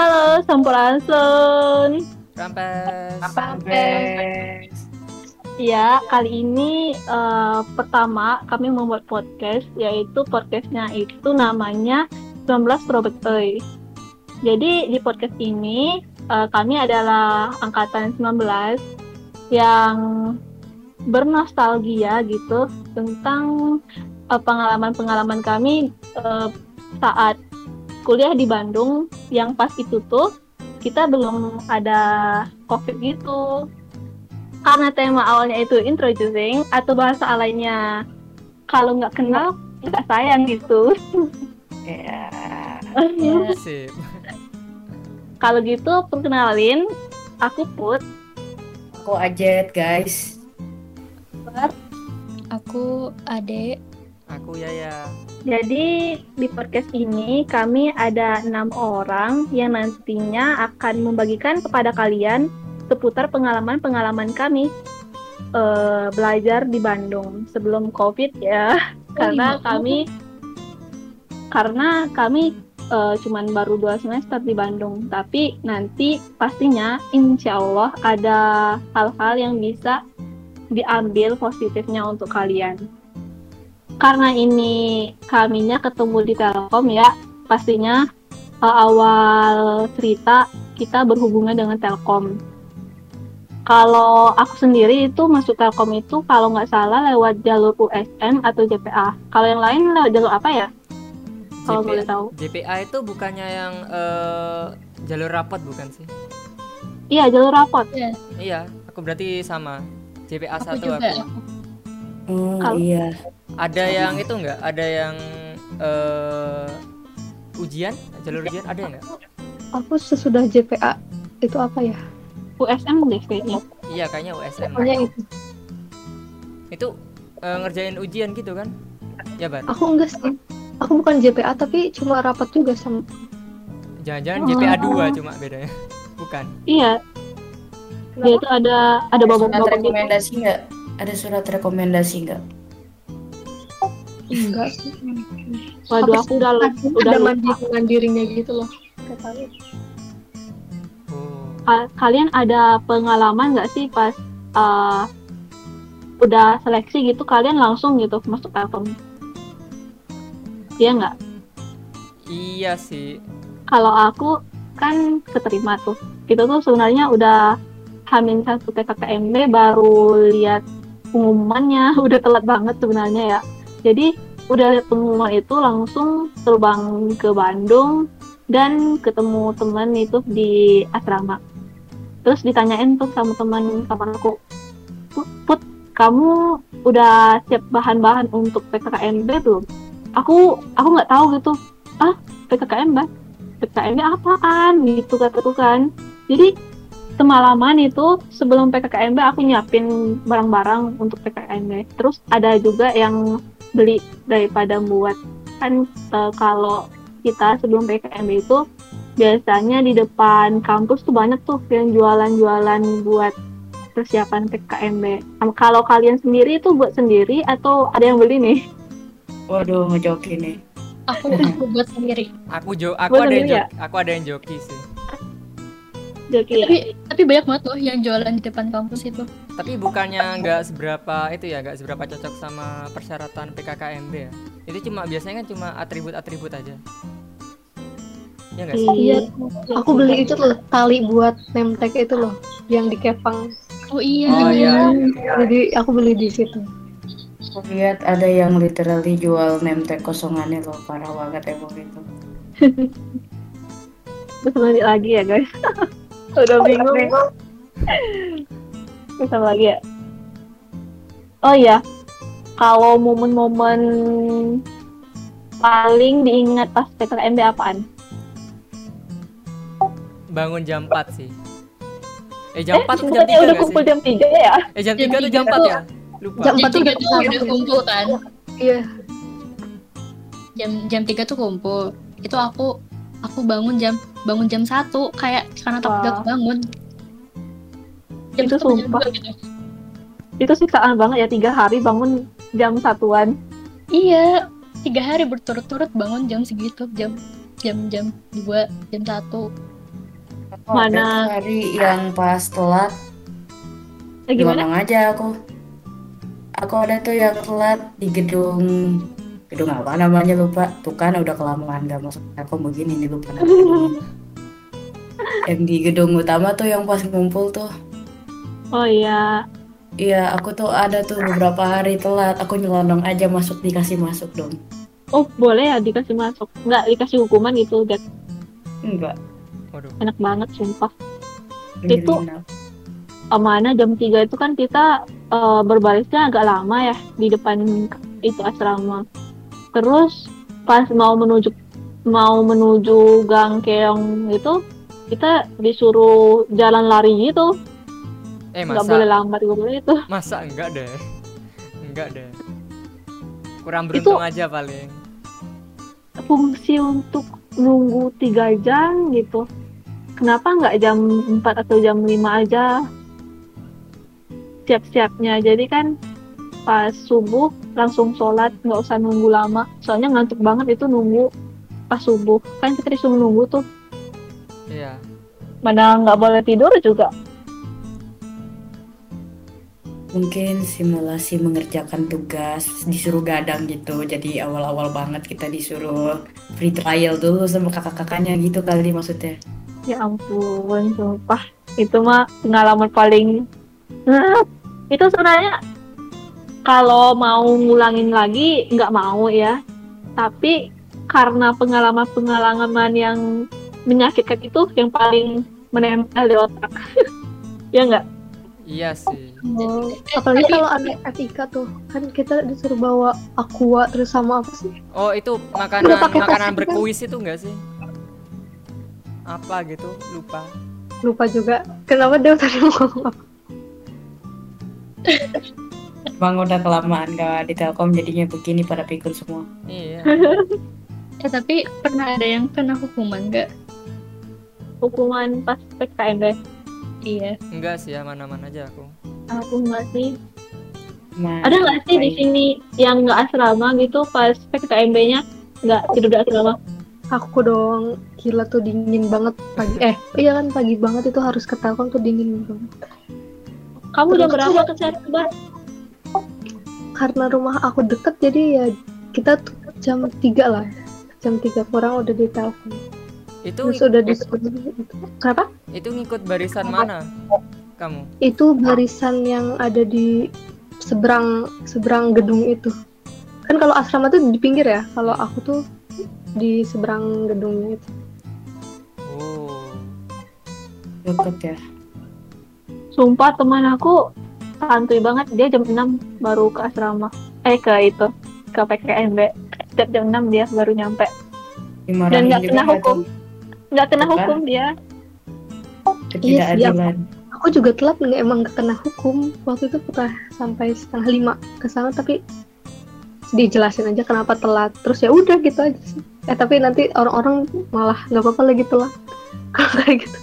Halo, Sampurasun. Rampes. Rampes. Ya, kali ini uh, pertama kami membuat podcast, yaitu podcastnya itu namanya 19 Throwback Toy. Jadi di podcast ini uh, kami adalah angkatan 19 yang bernostalgia gitu tentang uh, pengalaman-pengalaman kami uh, saat kuliah di Bandung yang pas itu tuh kita belum ada covid gitu. Karena tema awalnya itu introducing atau bahasa lainnya kalau nggak kenal nggak sayang gitu. Ya yeah. sip kalau gitu perkenalin aku Put. Aku Ajet guys. Aku Ade. Aku Yaya jadi di podcast ini kami ada enam orang yang nantinya akan membagikan kepada kalian seputar pengalaman-pengalaman kami uh, belajar di Bandung sebelum COVID ya, oh, karena iya. kami karena kami uh, cuman baru dua semester di Bandung, tapi nanti pastinya insya Allah ada hal-hal yang bisa diambil positifnya untuk kalian karena ini kaminya ketemu di Telkom ya, pastinya uh, awal cerita kita berhubungan dengan Telkom. Kalau aku sendiri itu masuk Telkom itu kalau nggak salah lewat jalur USN atau JPA. Kalau yang lain lewat jalur apa ya? Kalau boleh tahu. JPA itu bukannya yang uh, jalur rapot bukan sih? Iya jalur rapot. Iya. Iya, aku berarti sama. JPA aku satu juga. aku. Oh Kalo, iya ada yang itu enggak ada yang uh, ujian? Jalur ujian? Ada enggak aku sesudah JPA itu apa ya? USM deh kayaknya. Iya kayaknya USM pokoknya itu. Itu uh, ngerjain ujian gitu kan? Ya bar aku enggak sih. Aku bukan JPA tapi cuma rapat juga sama jangan-jangan oh. JPA 2 cuma bedanya. Bukan. Iya. Dia itu ada ada bapak-bapak rekomendasi enggak ada surat rekomendasi enggak enggak sih. Waduh aku udah udah mandiri mandirinya gitu loh. Oh. kalian ada pengalaman nggak sih pas uh, udah seleksi gitu kalian langsung gitu masuk Telkom iya nggak? Iya sih. Kalau aku kan keterima tuh. Itu tuh sebenarnya udah hamin satu PKKMB baru lihat pengumumannya. Udah telat banget sebenarnya ya jadi udah lihat pengumuman itu langsung terbang ke Bandung dan ketemu teman itu di asrama. Terus ditanyain tuh sama teman kamar aku put kamu udah siap bahan-bahan untuk PKKMB belum? Aku aku nggak tahu gitu. Ah PKKMB PKKMB apaan? Gitu kataku kan. Jadi semalaman itu sebelum PKKMB aku nyiapin barang-barang untuk PKKMB terus ada juga yang beli daripada buat kan uh, kalau kita sebelum PKMB itu biasanya di depan kampus tuh banyak tuh yang jualan-jualan buat persiapan PKMB. Kalau kalian sendiri itu buat sendiri atau ada yang beli nih? Waduh, ngejoki nih. Aku aku buat sendiri. Aku jo aku buat ada yang ya? aku ada yang joki sih. Tapi, ya? tapi banyak banget loh yang jualan di depan kampus itu. Tapi bukannya nggak seberapa itu ya, nggak seberapa cocok sama persyaratan PKKMB ya? Itu cuma biasanya kan cuma atribut-atribut aja. Ya gak sih? Iya, aku beli itu loh tali buat nemtek itu loh, yang di kepang. Oh iya. Oh iya. Jadi aku beli di situ. Aku lihat ada yang literally jual nemtek kosongannya loh, parah banget emang itu. Terus balik lagi ya guys. udah bingung. bisa lagi ya. Oh ya kalau momen-momen paling diingat pas PKMB apaan? Bangun jam 4 sih. Eh jam eh, 4 tuh jam 3 udah kumpul jam 3 ya? Eh jam 3 tuh jam 4 ya? lupa. Jam 4 tuh udah, udah kumpul kan? Iya. Jam jam 3 tuh kumpul. Itu aku aku bangun jam bangun jam satu kayak karena takut gak bangun. Jam itu sumpah. gitu. itu siksaan banget ya tiga hari bangun jam satuan. Iya tiga hari berturut-turut bangun jam segitu jam jam jam dua jam satu. Oh, Mana- hari yang pas telat. Eh, gimana? Ngomong aja aku. Aku ada tuh yang telat di gedung gedung apa namanya lupa. Tuh kan udah kelamaan gak masuk. Aku begini nih lupa. Yang di gedung utama tuh yang pas ngumpul tuh. Oh iya, Iya, aku tuh ada tuh beberapa hari telat. Aku nyelonong aja masuk dikasih masuk dong. oh boleh ya dikasih masuk. Nggak dikasih hukuman gitu, Dad. Enggak. Waduh. Enak banget, sumpah. Ini Itu-. Mana jam 3 itu kan kita eh, berbarisnya agak lama ya di depan itu asrama. Terus pas mau menuju mau menuju gang keong itu kita disuruh jalan lari gitu, Eh nggak masa boleh lambat nggak boleh itu. masa enggak deh. Enggak deh. Kurang beruntung aja paling. Fungsi untuk nunggu tiga jam gitu. Kenapa nggak jam 4 atau jam 5 aja siap-siapnya? Jadi kan pas subuh langsung sholat nggak usah nunggu lama. Soalnya ngantuk banget itu nunggu pas subuh. Kan kita disuruh nunggu tuh. Iya. Mana nggak boleh tidur juga. Mungkin simulasi mengerjakan tugas disuruh gadang gitu. Jadi awal-awal banget kita disuruh free trial dulu sama kakak-kakaknya gitu kali maksudnya. Ya ampun, sumpah. Itu mah pengalaman paling... Itu sebenarnya kalau mau ngulangin lagi nggak mau ya. Tapi karena pengalaman-pengalaman yang menyakitkan itu yang paling menempel di otak. ya nggak? Iya sih. Oh, apalagi kalau ada etika tuh kan kita disuruh bawa aqua terus sama apa sih? Oh, itu makanan makanan juga. berkuis itu enggak sih? Apa gitu? Lupa. Lupa juga. Kenapa dia tadi ngomong? Emang udah kelamaan gak di Telkom jadinya begini pada pikir semua. Iya. Eh tapi pernah ada yang kena hukuman nggak? Hukuman pas PKMB. Iya. Enggak sih, aman-aman aja aku. Aku nggak sih. Nah, Ada nggak sih di sini yang nggak asrama gitu pas PKMB-nya nggak tidur di asrama? Aku dong, gila tuh dingin banget pagi. Eh, iya kan pagi banget itu harus ke Telkom tuh dingin banget. Kamu Terus- berapa ke Bar? Karena rumah aku deket jadi ya kita tuh jam 3 lah. Jam 3 kurang udah di Telkom. Itu Terus udah disuruh itu. Kenapa? itu ngikut barisan mana? Kamu? Itu barisan yang ada di seberang seberang gedung itu. Kan kalau asrama tuh di pinggir ya. Kalau aku tuh di seberang gedungnya itu. Oh. deket ya. Sumpah teman aku santuy banget dia jam 6 baru ke asrama. Eh ke itu ke PKMB. Setiap jam 6 dia baru nyampe. Dimarahin Dan nggak kena nggak hukum. Nggak kena Bukan. hukum dia. Ketidakadilan. Aku juga telat nggak emang nggak kena hukum. Waktu itu pernah sampai setengah lima ke sana tapi dijelasin aja kenapa telat. Terus ya udah gitu aja sih. Eh tapi nanti orang-orang malah nggak apa-apa lagi telat. Kalau kayak gitu.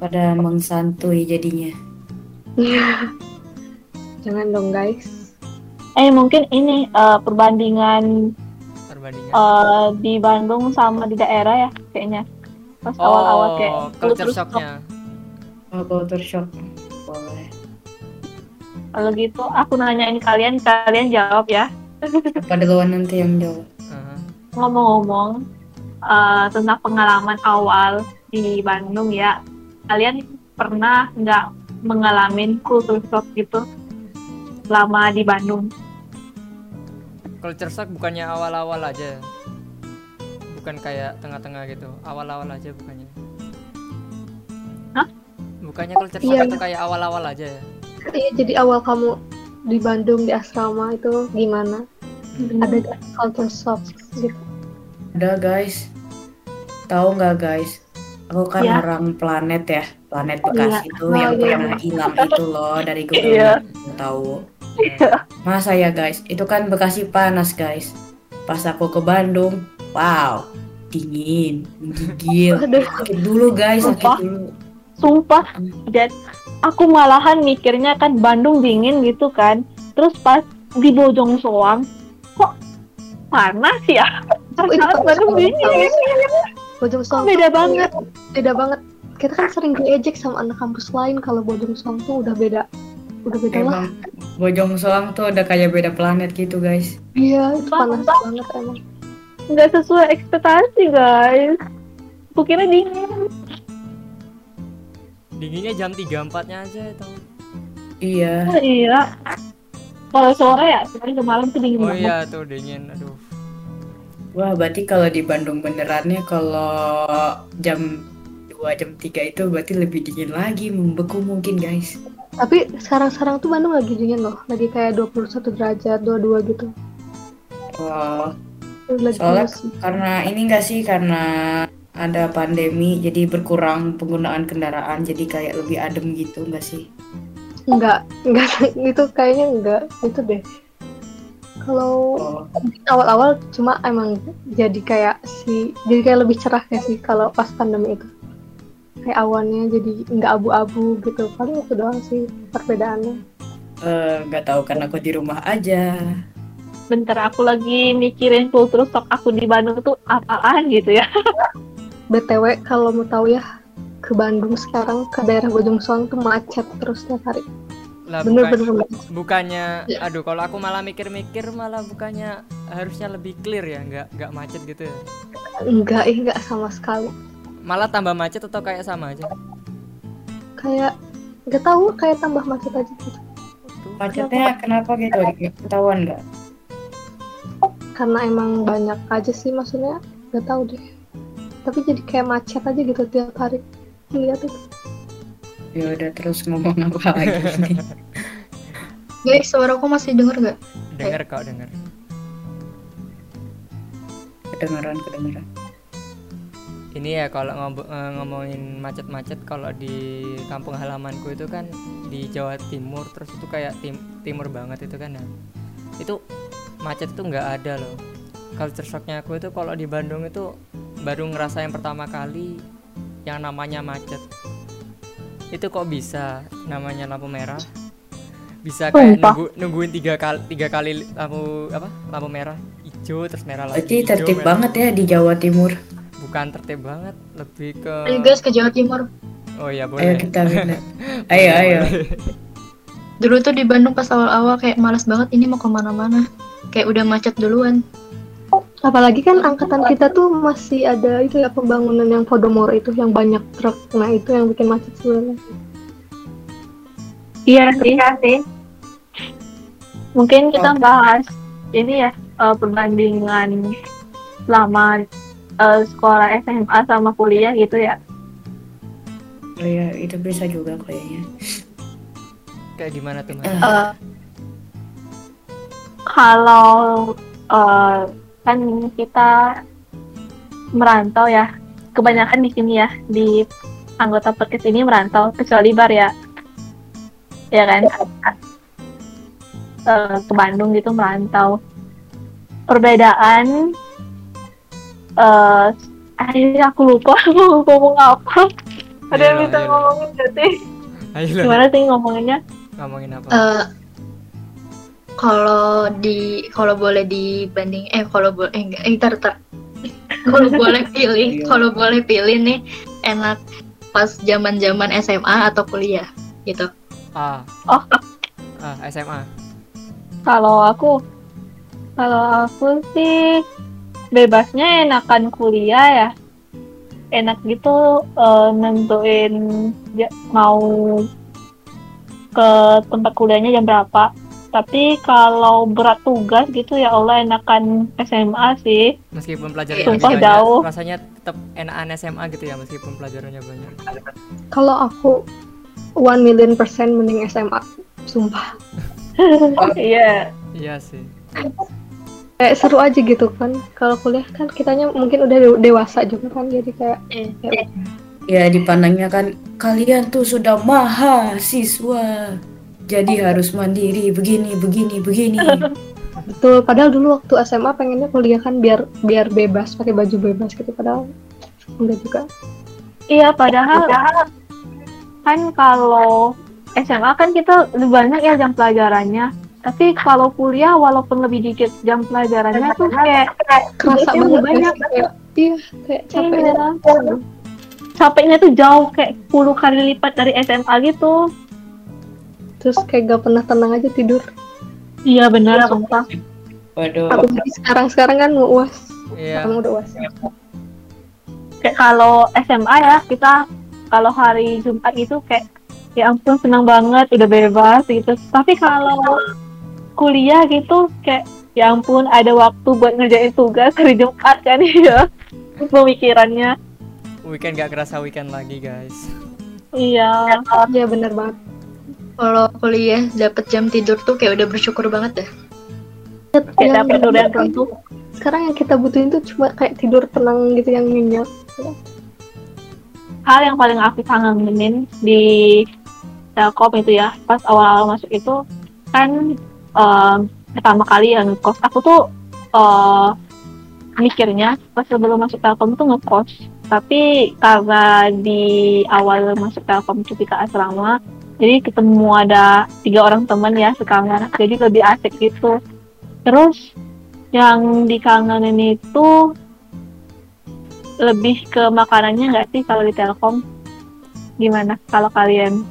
Pada mengsantui jadinya. Iya. Jangan dong guys. Eh mungkin ini eh, perbandingan Perbandingan. eh, di Bandung sama di daerah ya kayaknya. Pas awal-awal kayak oh, culture shocknya. Oh, culture shock. Boleh. Kalau gitu aku nanyain kalian, kalian jawab ya. Apa duluan nanti yang jawab? Aha. Ngomong-ngomong eh, tentang pengalaman awal di Bandung ya, kalian pernah nggak mengalami culture shock gitu selama di Bandung? Culture shock bukannya awal-awal aja. ya? Bukan kayak tengah-tengah gitu. Awal-awal aja bukannya. Hah? Bukannya culture shock Iya. itu kayak awal-awal aja ya? Iya, jadi awal kamu di Bandung di asrama itu gimana? Hmm. Ada culture shock gitu? Ada guys. Tahu nggak guys? Aku kan Ya. orang planet ya, planet Bekasi itu Oh, yang iya. pernah hilang itu loh dari Google Iya. Maps. Tahu? Iya. Masa ya guys? Itu kan Bekasi panas guys. Pas aku ke Bandung, wow, dingin, menggigil. Aduh. Sakit dulu guys, sakit Sumpah. dulu. Sumpah, dan aku malahan mikirnya kan Bandung dingin gitu kan. Terus pas di Bojong Soang, kok panas ya? Oh, Padahal panas Bandung banget. dingin. Bojong Soang beda tuh banget? beda banget. Kita kan sering diejek sama anak kampus lain kalau Bojong Soang tuh udah beda udah beda lah. Emang Bojong Soang tuh udah kayak beda planet gitu guys. iya itu panas Bang. banget emang. Nggak sesuai ekspektasi guys. Aku kira dingin. Dinginnya jam 3 4 nya aja itu Iya. oh, iya. Kalau sore ya sekarang ke malam tuh dingin oh banget. iya tuh dingin. Aduh Wah, berarti kalau di Bandung benerannya kalau jam 2 jam 3 itu berarti lebih dingin lagi, membeku mungkin guys. tapi sekarang-sekarang tuh Bandung lagi dingin loh. Lagi kayak 21 derajat 22 gitu. Wah, lagi Soalnya- karena ini enggak sih karena ada pandemi jadi berkurang penggunaan kendaraan jadi kayak lebih adem gitu enggak sih? enggak enggak itu kayaknya enggak itu deh kalau awal-awal cuma emang jadi kayak si jadi kayak lebih cerah ya sih kalau pas pandemi itu. Kayak awannya jadi nggak abu-abu gitu. Paling itu doang sih perbedaannya. Eh, nggak tahu karena aku di rumah aja. bentar aku lagi mikirin kultur stok aku di Bandung tuh apaan gitu ya. Btw kalau mau tahu ya ke Bandung sekarang ke daerah Bojong Soang tuh macet terus tiap hari lah bukan- bener-bener macet bukannya aduh kalau aku malah mikir-mikir malah bukannya harusnya lebih clear ya nggak nggak macet gitu ya? Enggak ih enggak sama sekali. Malah tambah macet atau kayak sama aja? Kayak nggak tahu kayak tambah macet aja gitu. Tuh. Macetnya kenapa gitu? Ketahuan nggak? karena emang banyak aja sih maksudnya nggak tahu deh. Tapi jadi kayak macet aja gitu tiap hari. Lihat itu Ya udah terus ngomong apa lagi nih? Guys, suara aku masih denger gak? denger kok denger Kedengeran kedengeran. ini ya kalau ngob- eh, ngomongin macet-macet kalau di kampung halamanku itu kan di Jawa Timur terus itu kayak tim- timur banget itu kan ya itu macet itu nggak ada loh culture shocknya aku itu kalau di Bandung itu baru ngerasain pertama kali yang namanya macet itu kok bisa namanya lampu merah bisa kayak Sumpah. nunggu, nungguin tiga kali tiga kali lampu apa lampu merah hijau terus merah lagi Berarti tertib merah. banget ya di Jawa Timur. bukan tertib banget lebih ke Ayo guys ke Jawa Timur. oh ya Ayo boleh kita minta. Ayo ayo. Dulu tuh di Bandung pas awal-awal kayak males banget ini mau ke mana-mana. Kayak udah macet duluan. Apalagi kan angkatan kita tuh masih ada itu ya pembangunan yang Podomoro itu yang banyak truk. Nah itu yang bikin macet sebenarnya. Iya sih. Iya sih. Mungkin kita bahas ini ya eh, perbandingan selama eh, sekolah SMA sama kuliah gitu ya. Oh ya itu bisa juga kayaknya. kayak gimana tuh Mas? Eh, kalau eh, kan kita merantau ya. Kebanyakan di sini ya di anggota podcast ini merantau kecuali bar ya. Ya kan? Eh, ke Bandung gitu merantau. Perbedaan eh akhirnya aku lupa mau ngomong apa. Ada yang Ayolah, bisa ayolah. ngomongin gak sih? Ayo lah, gimana sih ngomonginnya? Ngomongin apa? Eh, kalau di kalau boleh dibanding eh kalau boleh eh enggak eh kalau boleh pilih Iya. kalau boleh pilih nih enak pas zaman zaman SMA atau kuliah gitu ah, oh ah SMA. Kalau aku, kalau aku sih bebasnya enakan kuliah ya. Enak gitu eh, nentuin ja- mau ke tempat kuliahnya jam berapa. Tapi kalau berat tugas gitu ya Allah enakan SMA sih. Meskipun pelajarannya Sumpah banyak, jauh. rasanya tetap enakan SMA gitu ya meskipun pelajarannya banyak. kalau aku one million persen mending SMA sumpah Iya. Iya sih. kayak seru aja gitu kan kalau kuliah kan kitanya mungkin udah de- dewasa juga kan jadi kayak Eh, ya, Ya dipandangnya kan kalian tuh sudah mahasiswa. Jadi harus mandiri begini begini begini. betul padahal dulu waktu SMA pengennya kuliah kan biar biar bebas pakai baju bebas gitu padahal enggak juga Iya, padahal kan kalau SMA kan kita lebih banyak ya jam pelajarannya. Tapi kalau kuliah walaupun lebih dikit jam pelajarannya tuh kayak kerasa banget banyak. kayak iya kayak capek Iya. capeknya tuh jauh kayak 10 kali lipat dari SMA gitu terus kayak gak pernah tenang aja tidur. Iya benar sumpah. Waduh. apalagi sekarang sekarang kan mau uas. Iya. kamu udah uas. Kayak kalau SMA ya kita kalau hari Jumat itu kayak ya ampun senang banget udah bebas gitu. Tapi kalau kuliah gitu kayak ya ampun ada waktu buat ngerjain tugas hari Jumat kan ya. Pemikirannya. Weekend gak kerasa weekend lagi guys. iya. Iya bener banget Kalau kuliah dapet jam tidur tuh kayak udah bersyukur banget dah. Yang dapet udah tentu. Sekarang yang kita butuhin tuh cuma kayak tidur tenang gitu yang nyenyak hal yang paling aku kangenin di Telkom itu ya pas awal-awal masuk itu kan em, pertama kali yang ngekos aku tuh eh, mikirnya pas sebelum masuk Telkom tuh ngekos. Tapi karena di awal masuk Telkom cuti ke asrama jadi ketemu ada tiga orang teman ya sekamar jadi lebih asik gitu terus yang dikangenin itu lebih ke makanannya nggak sih kalau di Telkom? Gimana kalau kalian?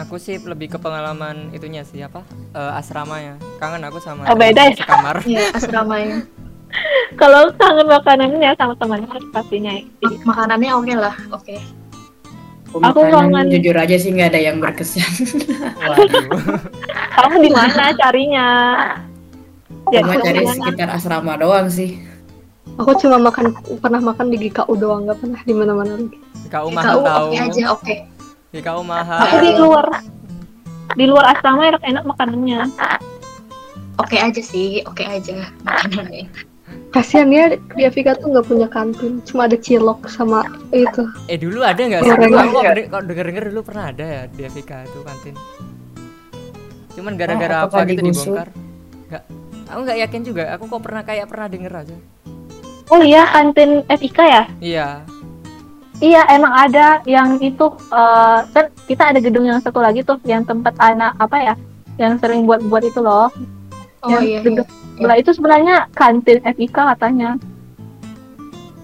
Aku sih lebih ke pengalaman itunya sih apa? Eh, asramanya. Kangen aku sama Oh, beda ya? sekamar. Iya, asramanya. Kalau kangen makanannya sama temannya pastinya. Mak- Makanannya oke lah, oke. Aku Makanan kangen- jujur aja sih nggak ada yang berkesan. Kamu di mana carinya? Ya, Cuma di cari mana? sekitar asrama doang sih. aku cuma makan pernah makan di GKU doang nggak pernah di mana-mana lagi Kau Kau mahal tahu. oke aja, oke. Kau Tapi mahal. di luar di luar asrama enak-enak makanannya. Oke aja sih, oke aja makanannya. Kasihan ya di Avika tuh nggak punya kantin cuma ada cilok sama itu Eh dulu ada nggak sih? Gorengan. Aku kok de- kok denger-denger dulu pernah ada ya di Afrika itu kantin. Cuman gara-gara Oh, apa apakah gitu digusur? dibongkar? Nggak. Aku nggak yakin juga. Aku kok pernah kayak pernah denger aja. Oh iya, kantin FIK ya? Iya. Iya, emang ada yang itu eh, kan kita ada gedung yang satu lagi tuh yang tempat anak apa ya? Yang sering buat-buat itu loh. Oh yang iya, iya. gedung sebelah itu sebenarnya kantin FIK katanya.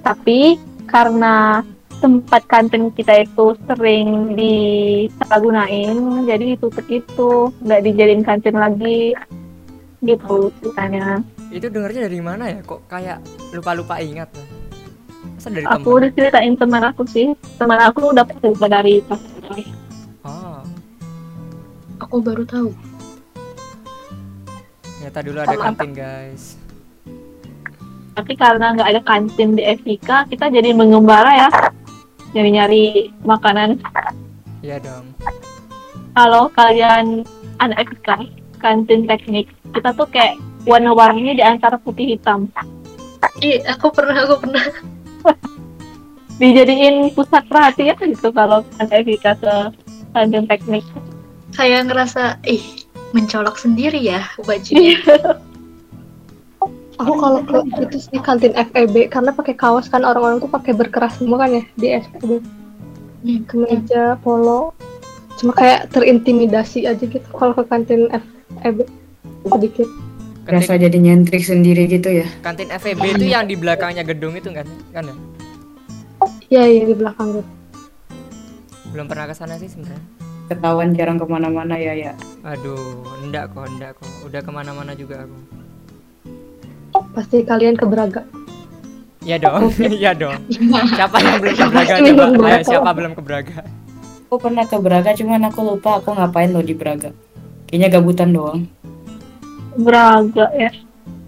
Tapi karena tempat kantin kita itu sering disalahgunain, jadi ditutup itu, nggak dijadiin kantin lagi, gitu ceritanya. Itu dengernya dari mana ya? Kok kayak lupa-lupa ingat. Masa dari Aku teman? udah ceritain teman aku sih, teman aku dapat cerita dari pas Oh, Aku baru tahu. Ternyata dulu ada kantin guys. tapi karena nggak ada kantin di FIK, kita jadi mengembara ya, nyari-nyari makanan. Iya dong. kalau kalian anak FK kantin teknik kita tuh kayak warna-warninya di antara putih hitam Iya, aku pernah, aku pernah. dijadiin pusat perhatian gitu kalau anak FK ke kantin teknik Kayak ngerasa, ih, mencolok sendiri ya bajunya. aku kalau ke itu sih kantin FEB karena pakai kaos kan orang-orang tuh pakai berkeras semua kan ya di FEB Hmm. kemeja polo cuma kayak terintimidasi aja gitu kalau ke kantin FEB sedikit Rasa jadi nyentrik sendiri gitu ya. Kantin FEB itu yang di belakangnya gedung itu kan? Kan ya? ya ya di belakang gitu Belum pernah ke sana sih sebenarnya. Ketahuan jarang ke mana-mana ya ya. Aduh, enggak kok, enggak kok. Udah ke mana-mana juga aku. pasti kalian ke Braga Iya dong, iya dong. Siapa yang belum ke Braga? Coba, belum ayo siapa belum ke Braga? Aku pernah ke Braga cuman aku lupa aku ngapain lo di Braga. Kayaknya gabutan doang. Braga ya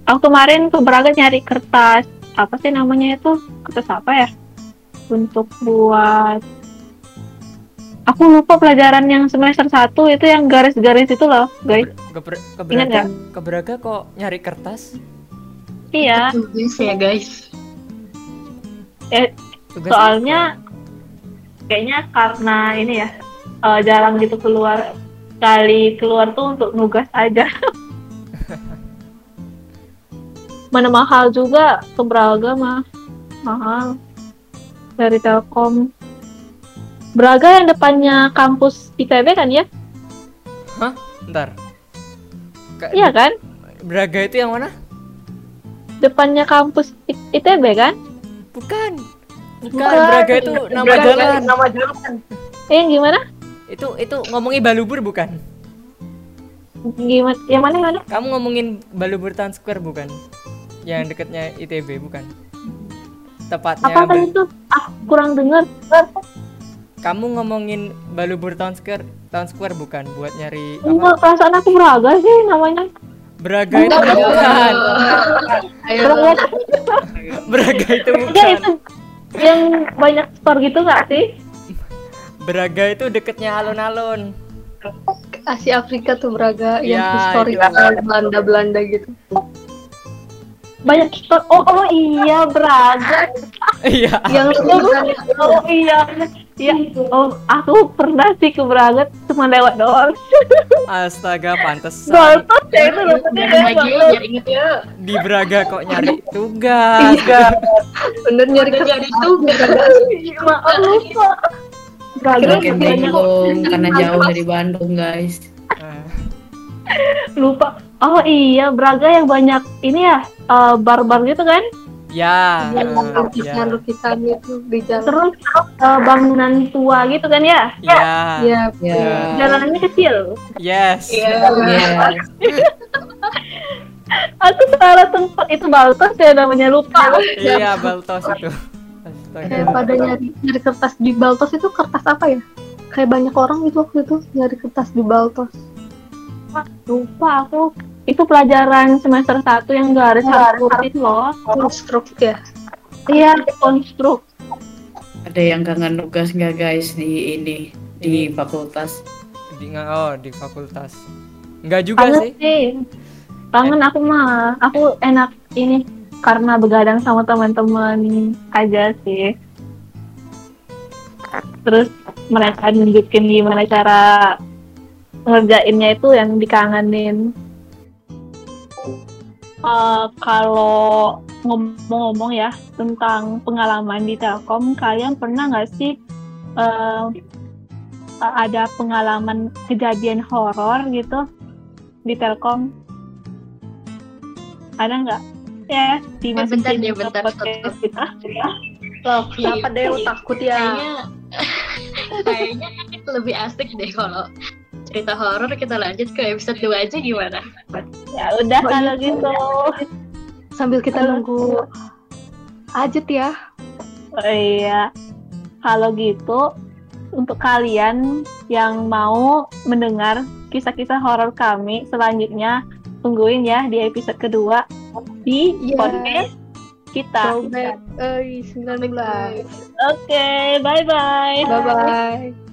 aku kemarin ke Braga nyari kertas apa sih namanya itu kertas apa ya untuk buat aku lupa pelajaran yang semester 1 itu yang garis-garis itu loh guys. Ke, Bra- ke Ingat Braga, ke Braga kok nyari kertas? iya. Tugas ya guys. eh, Tugas soalnya kayaknya karena ini ya eh, jarang gitu keluar kali keluar tuh untuk nugas aja. Mana mahal juga ke Braga mah mahal. Dari Telkom Braga yang depannya kampus ITB kan ya apa? Ntar. Ke- iya kan Braga itu yang mana? depannya kampus I- ITB kan Bukan. Bukan, Braga itu nama Braga jalan. Nama jalan. Eh gimana? Itu itu ngomongin Balubur bukan? Gimana? Yang mana yang mana? Kamu ngomongin Balubur Town Square bukan? Yang dekatnya ITB bukan? Tepatnya Apa tadi itu? Ah kurang dengar. Kamu ngomongin Balubur Town Square Town Square bukan buat nyari apa? Enggak perasaan aku Braga sih namanya. Braga itu bukan. Ayo. Braga, Braga itu bukan. itu yang banyak store gitu nggak sih? Braga itu deketnya alun-alun. Asia Afrika tuh Braga yang Ya, historikal Belanda Belanda gitu. Banyak store. Oh, oh iya Braga. Iya. Yang Oh iya. Iya. Oh aku pernah sih ke Braga cuma lewat doang. Astaga, pantesan Golput ya itu Jangan dari lagi ya, ya. di Braga kok nyari tugas. bener nyari kerja jadi itu Maaf lupa. Braga banyak bingung karena jauh dari Bandung guys. Lupa. Oh iya Braga yang banyak ini ya eh, bar-bar gitu kan? Ya, yang ah, ya. lukisan lukisan itu di jalan. Terus eh, bangunan tua gitu kan ya? Ya. Ya, Ya. Jalanannya kecil. Yes. Iya. Ya. Aku salah tempat itu Baltos ya namanya lupa. Iya, Baltos itu. kayak pada nyari nyari kertas di Baltos itu kertas apa ya? Kayak banyak orang gitu waktu itu nyari kertas di Baltos. Lupa aku. Itu pelajaran semester 1 yang garis harus itu loh. Konstruk ya. Iya, konstruk. Ada yang kangen tugas nggak guys di ini di fakultas? Di oh, di fakultas. Enggak juga Kangen sih. sih. Kangen aku mah. Aku enak ini karena begadang sama teman-teman aja sih. Terus mereka nunjukin gimana cara ngerjainnya itu yang dikangenin. Eh, kalau ngomong-ngomong ya tentang pengalaman di Telkom, kalian pernah nggak sih eh, ada pengalaman kejadian horor gitu di Telkom? Ada nggak? Ya, dimasukin bentar deh, bentar, kita. Loh, kenapa deh lu takut ya? Kayaknya kayaknya lebih asik deh kalau cerita horor kita lanjut ke episode 2 aja gimana? Ya udah Oh, kalau iya. gitu. Sambil kita nunggu Ajet ya. Oh, iya. Kalau gitu, untuk kalian yang mau mendengar kisah-kisah horor kami selanjutnya, tungguin ya di episode kedua di Iya. podcast kita. Throwback eh 19. Oke, bye-bye. Bye bye.